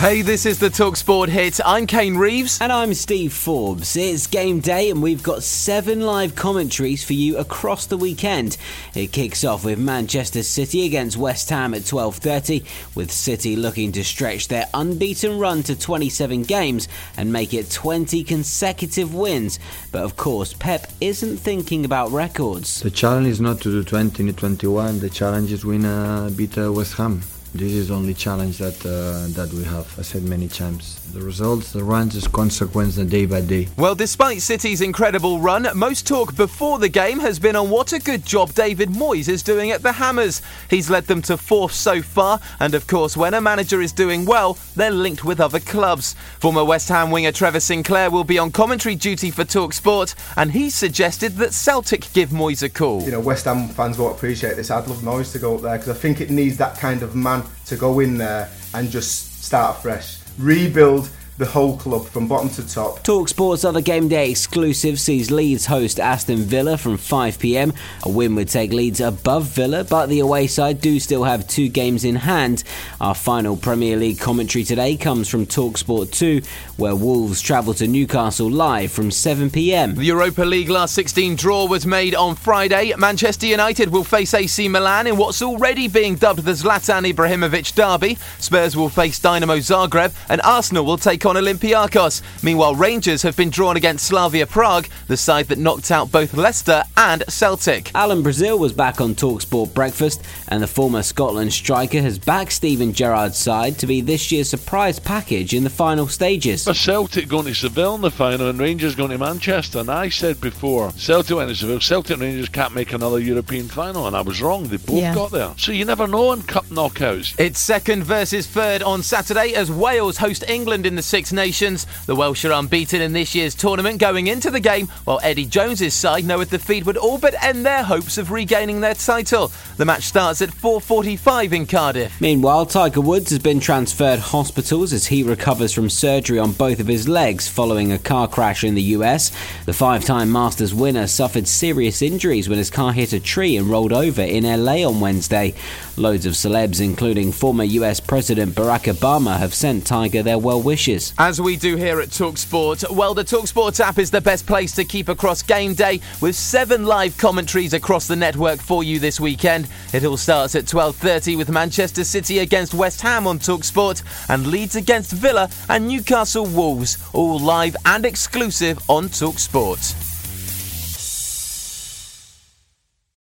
Hey, this is the Talksport hit. I'm Kane Reeves. And I'm Steve Forbes. It's game day, and we've got seven live commentaries for you across the weekend. It kicks off with Manchester City against West Ham at 12:30, with City looking to stretch their unbeaten run to 27 games and make it 20 consecutive wins. But of course, Pep isn't thinking about records. The challenge is not to do 20 in 21. The challenge is win uh, beat uh, West Ham. This is the only challenge that uh, that we have. I said many times. The results, the runs, is consequence the day by day. Well, despite City's incredible run, most talk before the game has been on what a good job David Moyes is doing at the Hammers. He's led them to fourth so far, and of course, when a manager is doing well, they're linked with other clubs. Former West Ham winger Trevor Sinclair will be on commentary duty for Talksport, and he suggested that Celtic give Moyes a call. You know, West Ham fans won't appreciate this. I'd love Moyes to go up there because I think it needs that kind of man to go in there and just start afresh, rebuild the whole club from bottom to top. Talksport's other game day exclusive sees Leeds host Aston Villa from 5pm. A win would take Leeds above Villa, but the away side do still have two games in hand. Our final Premier League commentary today comes from Talksport 2, where Wolves travel to Newcastle live from 7pm. The Europa League last 16 draw was made on Friday. Manchester United will face AC Milan in what's already being dubbed the Zlatan Ibrahimovic derby. Spurs will face Dynamo Zagreb, and Arsenal will take on Olympiacos. Meanwhile, Rangers have been drawn against Slavia Prague, the side that knocked out both Leicester and Celtic. Alan Brazil was back on Talksport Breakfast, and the former Scotland striker has backed Steven Gerrard's side to be this year's surprise package in the final stages. For Celtic going to Seville in the final and Rangers going to Manchester, and I said before, Celtic went to Seville, Celtic and Rangers can't make another European final, and I was wrong. They both Yeah. got there. So you never know in cup knockouts. It's second versus third on Saturday as Wales host England in the Six Nations. The Welsh are unbeaten in this year's tournament going into the game, while Eddie Jones's side know a defeat would all but end their hopes of regaining their title. The match starts at 4:45 in Cardiff. Meanwhile, Tiger Woods has been transferred hospitals as he recovers from surgery on both of his legs following a car crash in the US. The five time Masters winner suffered serious injuries when his car hit a tree and rolled over in LA on Wednesday. Loads of celebs, including former US President Barack Obama, have sent Tiger their well wishes. As we do here at Talksport, well, the Talksport app is the best place to keep across game day with seven live commentaries across the network for you this weekend. It all starts at 12:30 with Manchester City against West Ham on Talksport and Leeds against Villa and Newcastle Wolves, all live and exclusive on Talksport.